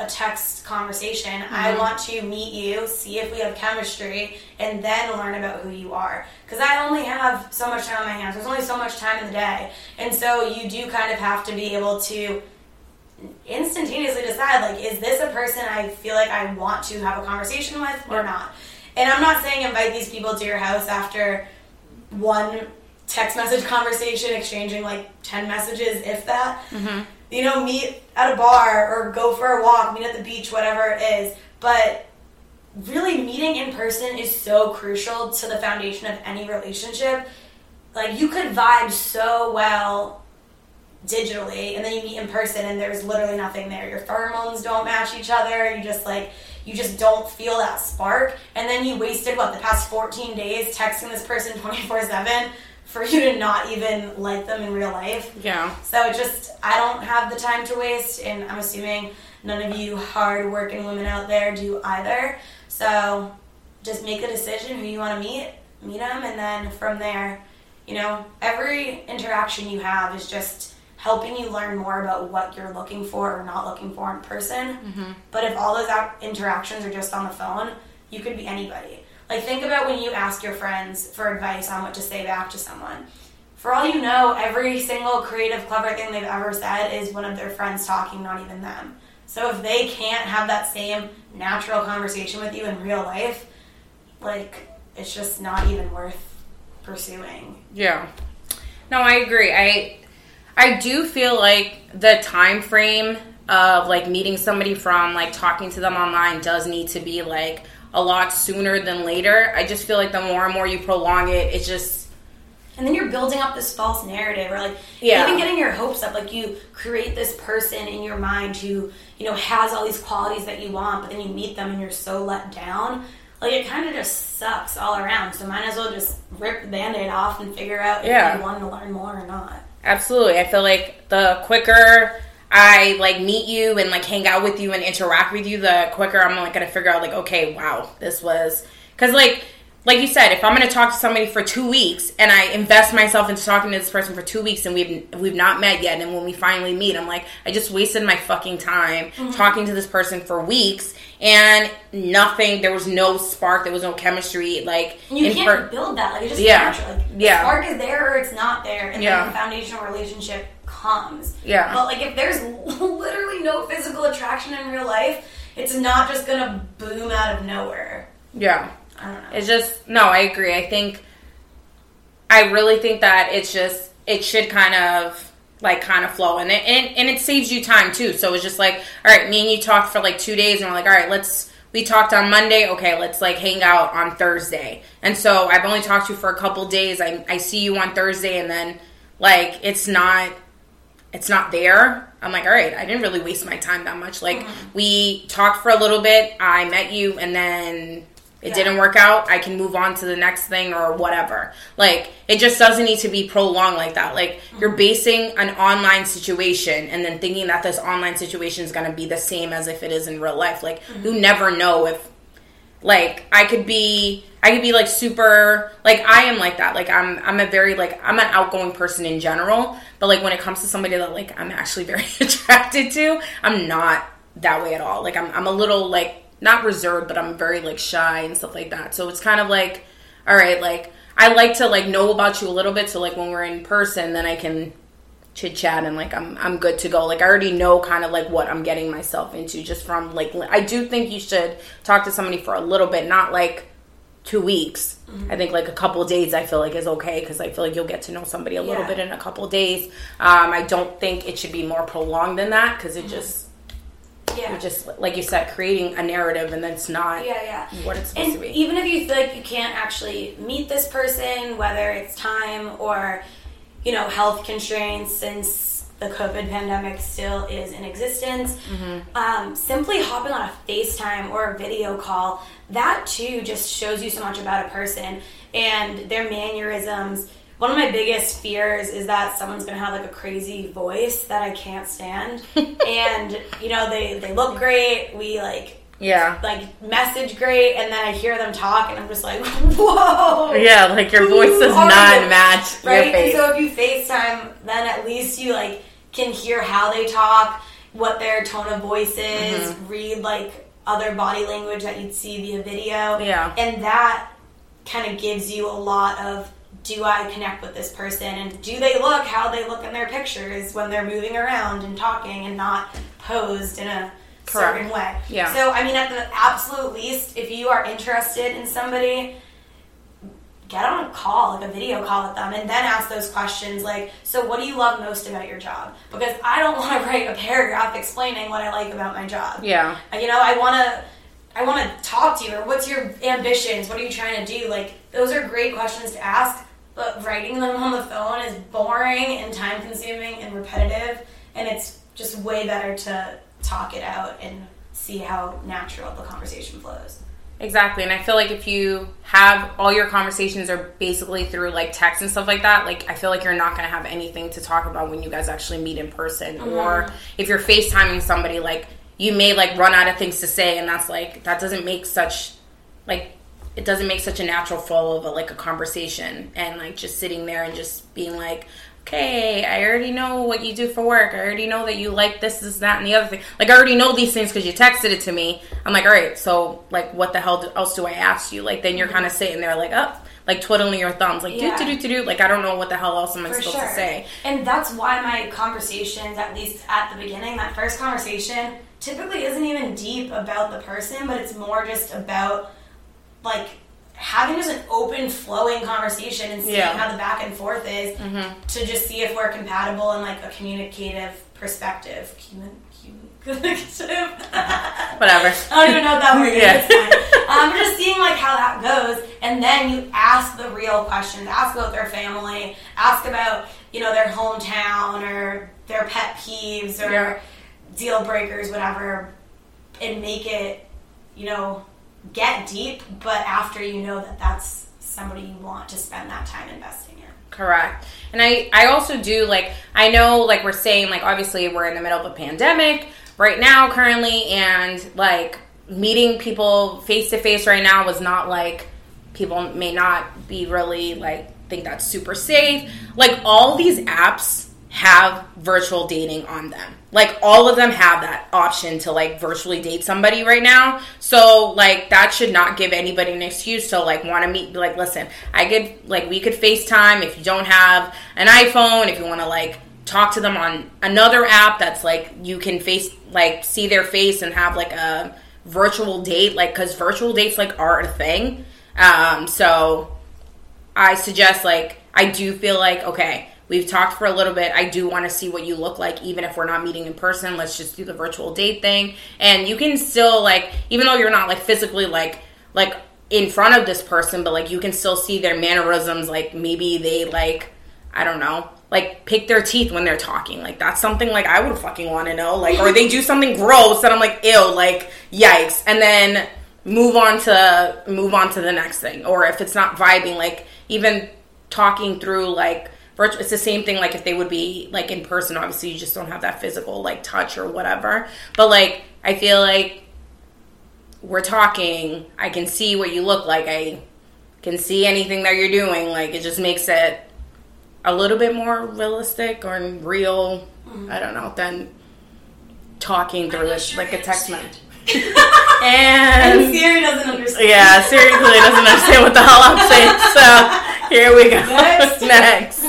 a text conversation. I mm-hmm. want to meet you, see if we have chemistry, and then learn about who you are. Because I only have so much time on my hands. There's only so much time in the day. And so you do kind of have to be able to instantaneously decide like, is this a person I feel like I want to have a conversation with or not? And I'm not saying invite these people to your house after one text message conversation, exchanging like 10 messages, if that. Mm-hmm. You know, meet at a bar or go for a walk, meet at the beach, whatever it is. But really, meeting in person is so crucial to the foundation of any relationship. Like, you could vibe so well digitally and then you meet in person and there's literally nothing there your pheromones don't match each other you just like you just don't feel that spark and then you wasted what the past 14 days texting this person 24 7 for you to not even like them in real life. Yeah. so just i don't have the time to waste and i'm assuming none of you hard working women out there do either. So just make a decision who you want to meet meet them and then from there you know every interaction you have is just helping you learn more about what you're looking for or not looking for in person. Mm-hmm. But if all those interactions are just on the phone you could be anybody like think about when you ask your friends for advice on what to say back to someone for all you know every single creative clever thing they've ever said is one of their friends talking not even them so if they can't have that same natural conversation with you in real life like it's just not even worth pursuing Yeah. No, I agree. I I do feel like the time frame of like meeting somebody from like talking to them online does need to be like a lot sooner than later. I just feel like the more and more you prolong it, it's just and then you're building up this false narrative or like Yeah. even getting your hopes up like you create this person in your mind who you know has all these qualities that you want but then you meet them and you're so let down like it kind of just sucks all around so might as well just rip the band-aid off and figure out Yeah. if you want to learn more or not Absolutely. I feel like the quicker I like meet you and like hang out with you and interact with you, the quicker I'm like gonna figure out like, okay, wow, this was because like like you said, if I'm gonna talk to somebody for two weeks and I invest myself into talking to this person for two weeks and we've we've not met yet, and when we finally meet, I'm like, I just wasted my fucking time mm-hmm. talking to this person for weeks and nothing. There was no spark. There was no chemistry. Like you can't per- build that like it's just Yeah. natural like Yeah. spark is there or it's not there and Yeah. then the foundational relationship comes Yeah. but like if there's literally no physical attraction in real life it's not just gonna boom out of nowhere yeah. I don't know. It's just no, I agree. I think I really think that it's just it should kind of like kind of flow and it and, and it saves you time too. So it's just like, all right, me and you talked for like two days and we're like, all right, let's we talked on Monday, okay, let's like hang out on Thursday. And so I've only talked to you for a couple days. I I see you on Thursday and then like it's not it's not there. I'm like, all right, I didn't really waste my time that much. Like, mm-hmm. we talked for a little bit, I met you, and then it Yeah. didn't work out. I can move on to the next thing or whatever. Like, it just doesn't need to be prolonged like that. Like, you're mm-hmm. basing an online situation and then thinking that this online situation is going to be the same as if it is in real life. Like, you mm-hmm. never know if like I could be I could be like super like I am like that. Like I'm I'm a very like I'm an outgoing person in general, but like when it comes to somebody that like I'm actually very attracted to, I'm not that way at all. Like I'm I'm a little like not reserved, but I'm very like shy and stuff like that. So it's kind of like all right, like I like to like know about you a little bit so like when we're in person then I can chit chat and like I'm I'm good to go. Like I already know kind of like what I'm getting myself into just from like I do think you should talk to somebody for a little bit, not like two weeks. Mm-hmm. I think like a couple days I feel like is okay because I feel like you'll get to know somebody a little yeah. bit in a couple days. Um, I don't think it should be more prolonged than that because it mm-hmm. just yeah. You're just like you said, creating a narrative, and that's not yeah, yeah. what it's supposed and to be. Even if you feel like you can't actually meet this person, whether it's time or you know health constraints, since the COVID pandemic still is in existence, mm-hmm. um, simply hopping on a FaceTime or a video call, that too just shows you so much about a person and their mannerisms one of my biggest fears is that someone's gonna have like a crazy voice that I can't stand. and you know, they they look great. We like yeah like message great, and then I hear them talk, and I'm just like, whoa. Yeah, like your voice does not match right. And so if you FaceTime, then at least you like can hear how they talk, what their tone of voice is, mm-hmm. read like other body language that you'd see via video. Yeah, and that kind of gives you a lot of do I connect with this person and do they look how they look in their pictures when they're moving around and talking and not posed in a Correct. certain way. Yeah. So I mean at the absolute least if you are interested in somebody get on a call, like a video call with them and then ask those questions like, so what do you love most about your job? Because I don't want to write a paragraph explaining what I like about my job. Yeah. Uh, you know, I want to I want to talk to you or what's your ambitions? What are you trying to do? Like those are great questions to ask but writing them on the phone is boring and time consuming and repetitive and it's just way better to talk it out and see how natural the conversation flows. Exactly and i feel like if you have all your conversations are basically through like text and stuff like that like i feel like you're not going to have anything to talk about when you guys actually meet in person. Mm-hmm. or if you're facetiming somebody like you may like run out of things to say and that's like that doesn't make such like it doesn't make such a natural flow of a, like a conversation. And like just sitting there and just being like okay i already know what you do for work. I already know that you like this this that and the other thing. Like i already know these things because you texted it to me. I'm like all right so like what the hell else do i ask you? Like then you're mm-hmm. kind of sitting there like up oh, like twiddling your thumbs. Like yeah. do do do do. Like i don't know what the hell else am i for supposed sure. to say. And that's why my conversations at least at the beginning that first conversation typically isn't even deep about the person but it's more just about like having just an open flowing conversation and seeing yeah. how the back and forth is mm-hmm. to just see if we're compatible in like a communicative perspective. Whatever. I don't even know what that word yeah. is. Um, just seeing like how that goes, and then you ask the real questions. Ask about their family. Ask about you know their hometown or their pet peeves or yeah. deal breakers, whatever, and make it you know get deep, but after you know that that's somebody you want to spend that time investing in. Correct. And I, I also do like, I know, like, we're saying, like, obviously, we're in the middle of a pandemic right now, currently, and like meeting people face to face right now was not like people may not be really like think that's super safe. Like, all these apps have virtual dating on them. Like all of them have that option to like virtually date somebody right now. So like that should not give anybody an excuse to like want to meet like listen, I could like we could FaceTime if you don't have an iPhone, if you want to like talk to them on another app that's like you can face like see their face and have like a virtual date like cuz virtual dates like are a thing. Um so I suggest like I do feel like okay, We've talked for a little bit. I do want to see what you look like, even if we're not meeting in person. Let's just do the virtual date thing. And you can still, like, even though you're not, like, physically, like, like, in front of this person, but, like, you can still see their mannerisms. Like, maybe they, like, I don't know, like pick their teeth when they're talking. Like that's something like I would fucking want to know. Like or they do something gross that I'm like, ew, like yikes. And then move on to move on to the next thing. Or if it's not vibing, like even talking through like virtual it's the same thing like if they would be like in person obviously you just don't have that physical like touch or whatever but like i feel like we're talking i can see what you look like i can see anything that you're doing like it just makes it a little bit more realistic or real mm-hmm. i don't know than talking through it like a text message and, and Siri doesn't understand. Yeah, Siri clearly doesn't understand what the hell I'm saying. So Here we go. Next. Next.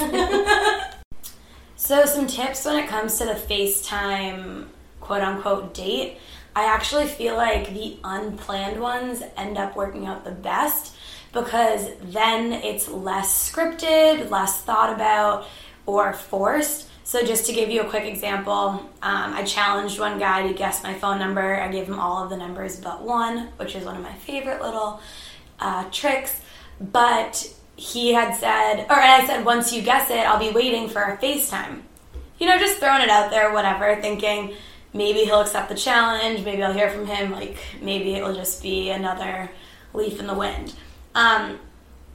So, some tips when it comes to the FaceTime quote unquote date. I actually feel like the unplanned ones end up working out the best because then it's less scripted, less thought about, or forced. So, just to give you a quick example, um, I challenged one guy to guess my phone number. I gave him all of the numbers but one, which is one of my favorite little uh, tricks. But he had said, or I said, once you guess it, I'll be waiting for a FaceTime. You know, just throwing it out there, whatever, thinking maybe he'll accept the challenge, maybe I'll hear from him, like maybe it'll just be another leaf in the wind. Um,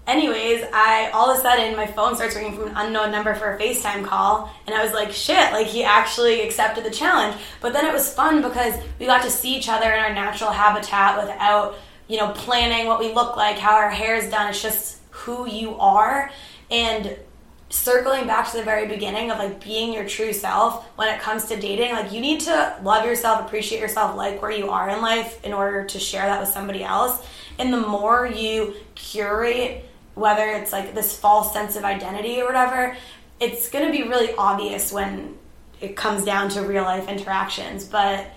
anyways, I all of a sudden my phone starts ringing from an unknown number for a FaceTime call, and I was like, shit, like he actually accepted the challenge. But then it was fun because we got to see each other in our natural habitat without, you know, planning what we look like, how our hair is done. It's just who you are. And circling back to the very beginning of like being your true self when it comes to dating, like you need to love yourself, appreciate yourself, like where you are in life in order to share that with somebody else. And the more you curate, whether it's like this false sense of identity or whatever, it's going to be really obvious when it comes down to real life interactions. But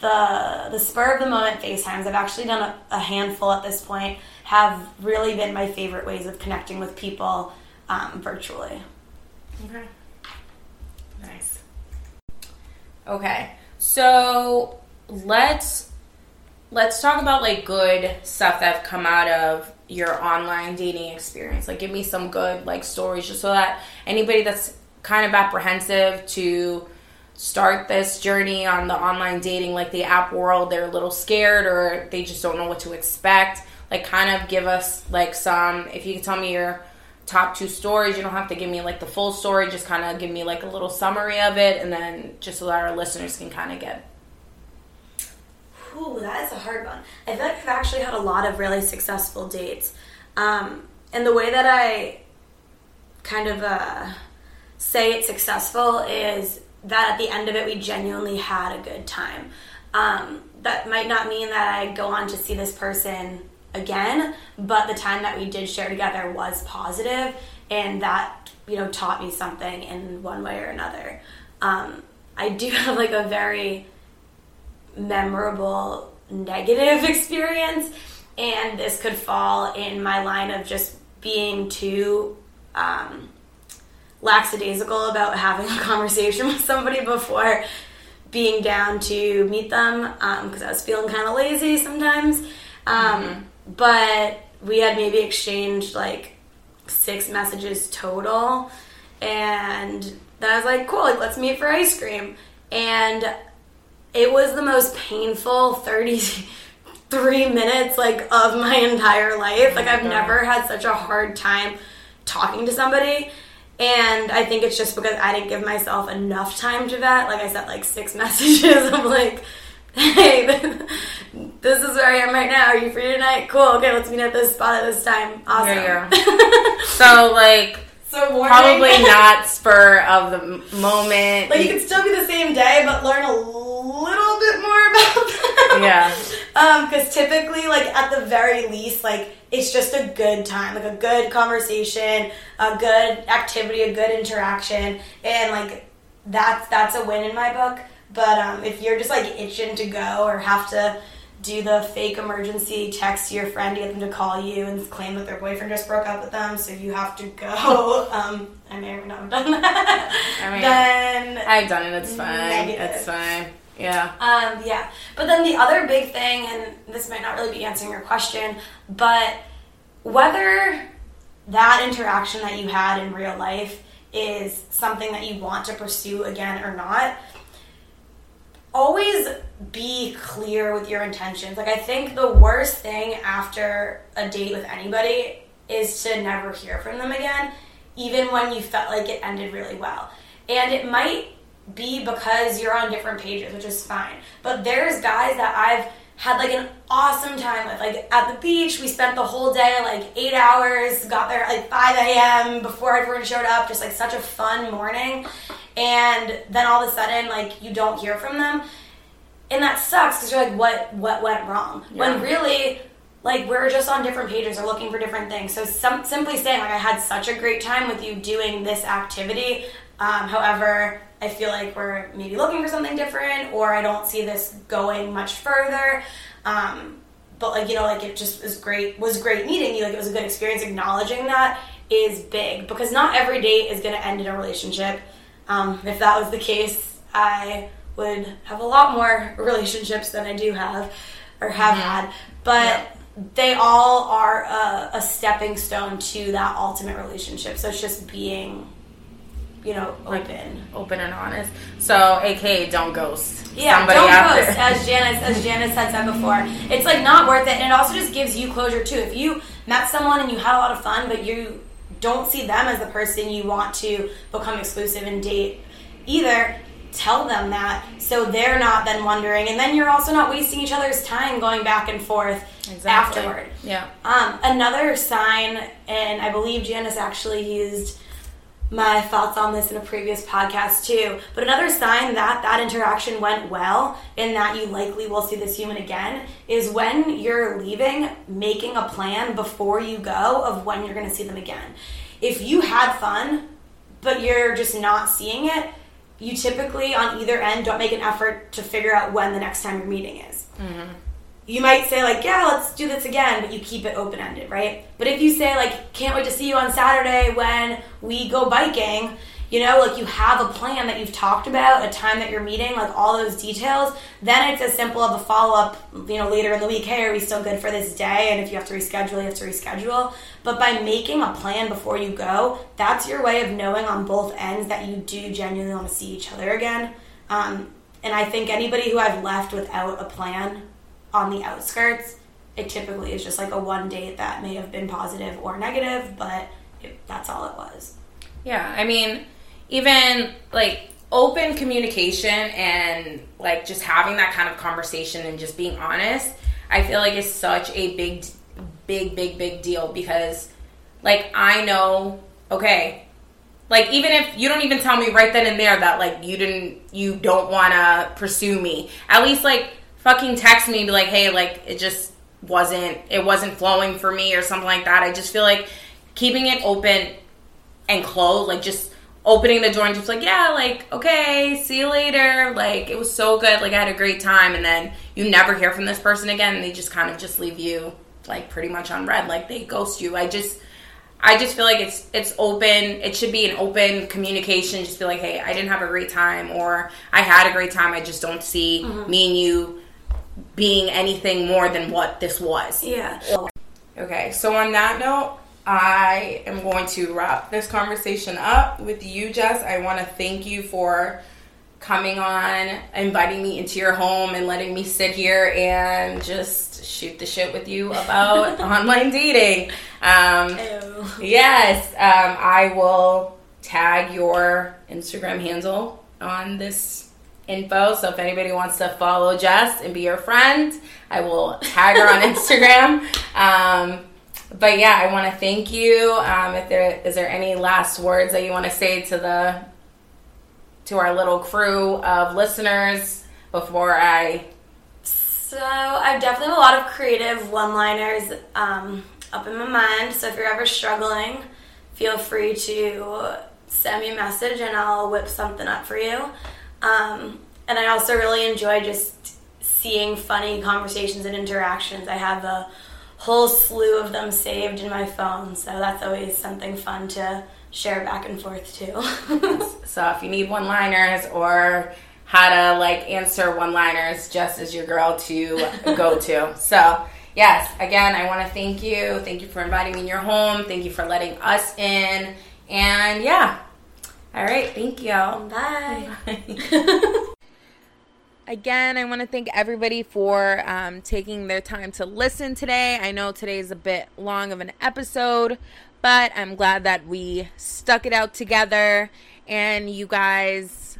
the the spur of the moment FaceTimes, I've actually done a, a handful at this point, have really been my favorite ways of connecting with people um, virtually. Okay. Nice. Okay. So let's let's talk about like good stuff that have come out of your online dating experience. Like give me some good like stories just so that anybody that's kind of apprehensive to start this journey on the online dating like the app world, they're a little scared or they just don't know what to expect. Like kind of give us like some if you could tell me your top two stories. You don't have to give me like the full story, just kind of give me like a little summary of it, and then just so that our listeners can kind of get. Ooh, that is a hard one. I feel like I've actually had a lot of really successful dates. Um, and the way that I kind of uh, say it's successful is that at the end of it, we genuinely had a good time. Um, that might not mean that I go on to see this person again, but the time that we did share together was positive, and that you know taught me something in one way or another. Um, I do have like a very memorable negative experience, and this could fall in my line of just being too um, lackadaisical about having a conversation with somebody before being down to meet them because um, I was feeling kind of lazy sometimes. Um, mm-hmm but we had maybe exchanged like six messages total and then I was like, cool, like let's meet for ice cream. And it was the most painful 33 minutes like of my entire life. Like I've never had such a hard time talking to somebody. And I think it's just because I didn't give myself enough time to that. Like I sent like six messages. I'm like, hey, this is where I am right now. Are you free tonight? Cool. Okay, let's meet at this spot at this time. Awesome. So like. So probably not spur of the moment. Like you can still be the same day, but learn a little bit more about them. Yeah. Because um, typically, like at the very least, like it's just a good time, like a good conversation, a good activity, a good interaction, and like that's that's a win in my book. But um, if you're just like itching to go or have to do the fake emergency text to your friend to get them to call you and claim that their boyfriend just broke up with them, so you have to go. Um, I may or may not have done that. I mean, then I've done it. It's fine. Negative. It's fine. Yeah. Um, yeah. But then the other big thing, and this might not really be answering your question, but whether that interaction that you had in real life is something that you want to pursue again or not, always be clear with your intentions. Like I think the worst thing after a date with anybody is to never hear from them again, even when you felt like it ended really well. And it might be because you're on different pages, which is fine. But there's guys that I've had like an awesome time with. Like at the beach, we spent the whole day, like eight hours, got there at like 5 a.m. before everyone showed up, just like such a fun morning and then all of a sudden like you don't hear from them and that sucks because you're like what what went wrong yeah. when really like we're just on different pages or looking for different things. So some, simply saying like I had such a great time with you doing this activity. Um, however, I feel like we're maybe looking for something different, or I don't see this going much further. Um, but like you know, like it just was great. Was great meeting you. Like it was a good experience. Acknowledging that is big because not every date is going to end in a relationship. Um, if that was the case, I would have a lot more relationships than I do have or have mm-hmm. had. But they all are a, a, stepping stone to that ultimate relationship. So it's just being, you know, open, open and honest. So, aka, don't ghost. Yeah, Somebody don't after. ghost. As Janice, as Janice had said before, it's like not worth it, and it also just gives you closure too. If you met someone and you had a lot of fun, but you don't see them as the person you want to become exclusive and date either. Tell them that so they're not then wondering. And then you're also not wasting each other's time going back and forth exactly. afterward. Yeah. Um, another sign and i believe janice actually used my thoughts on this in a previous podcast too but another sign that that interaction went well and that you likely will see this human again is when you're leaving making a plan before you go of when you're going to see them again if you had fun but you're just not seeing it you typically on either end don't make an effort to figure out when the next time your meeting is. Mm-hmm. You might say like, yeah, let's do this again, but you keep it open ended, right? But if you say like, can't wait to see you on Saturday when we go biking, you know, like you have a plan that you've talked about, a time that you're meeting, like all those details, then it's as simple of a follow up, you know, later in the week. Hey, are we still good for this day? And if you have to reschedule, you have to reschedule. But by making a plan before you go, that's your way of knowing on both ends that you do genuinely want to see each other again. Um, and I think anybody who I've left without a plan on the outskirts, it typically is just like a one date that may have been positive or negative, but it, that's all it was. Yeah, I mean, even like open communication and like just having that kind of conversation and just being honest, I feel like is such a big, big, big, big deal because like I know, okay, like even if you don't even tell me right then and there that like you didn't, you don't want to pursue me, at least like fucking text me and be like, hey, like it just wasn't, it wasn't flowing for me or something like that. I just feel like keeping it open and closed, like just opening the door and just like, yeah, like, okay, see you later. Like, it was so good. Like, I had a great time. And then you never hear from this person again. And they just kind of just leave you, like, pretty much on read. Like, they ghost you. I just. I just feel like it's it's open. It should be an open communication. Just be like, hey, I didn't have a great time, or I had a great time. I just don't see mm-hmm. me and you being anything more than what this was. Yeah. Okay. So on that note, I am going to wrap this conversation up with you, Jess. I want to thank you for coming on, inviting me into your home, and letting me sit here and just shoot the shit with you about online dating. Um, yes, um, I will tag your Instagram handle on this info. So if anybody wants to follow Jess and be your friend, I will tag her on Instagram. Um, but yeah, I want to thank you. Um, if there is there any last words that you want to say to the to our little crew of listeners before I. So I definitely have a lot of creative one-liners um, up in my mind. So if you're ever struggling, feel free to send me a message and I'll whip something up for you. Um, and I also really enjoy just seeing funny conversations and interactions. I have a whole slew of them saved in my phone, so that's always something fun to share back and forth too. so if you need one liners or how to like answer one liners, just as your girl to go to. So yes, again, I want to thank you. Thank you for inviting me in your home. Thank you for letting us in. And yeah. All right, thank you. Bye. Bye. Again, I want to thank everybody for um, taking their time to listen today. I know today is a bit long of an episode, but I'm glad that we stuck it out together and you guys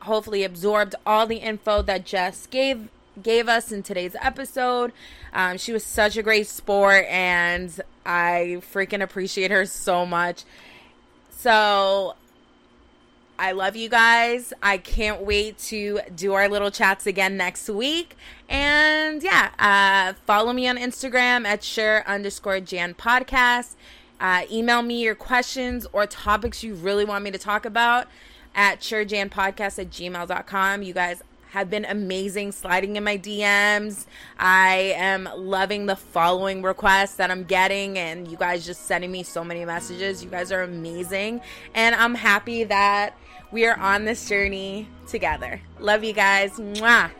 hopefully absorbed all the info that Jess gave gave us in today's episode. Um, she was such a great sport, and I freaking appreciate her so much. So I love you guys. I can't wait to do our little chats again next week. And yeah, uh, follow me on Instagram at sure underscore Jan podcast. Uh, email me your questions or topics you really want me to talk about at surejanpodcast at gmail.com. You guys have been amazing sliding in my DMs. I am loving the following requests that I'm getting, and you guys just sending me so many messages. You guys are amazing, and I'm happy that we are on this journey together. Love you guys. Mwah.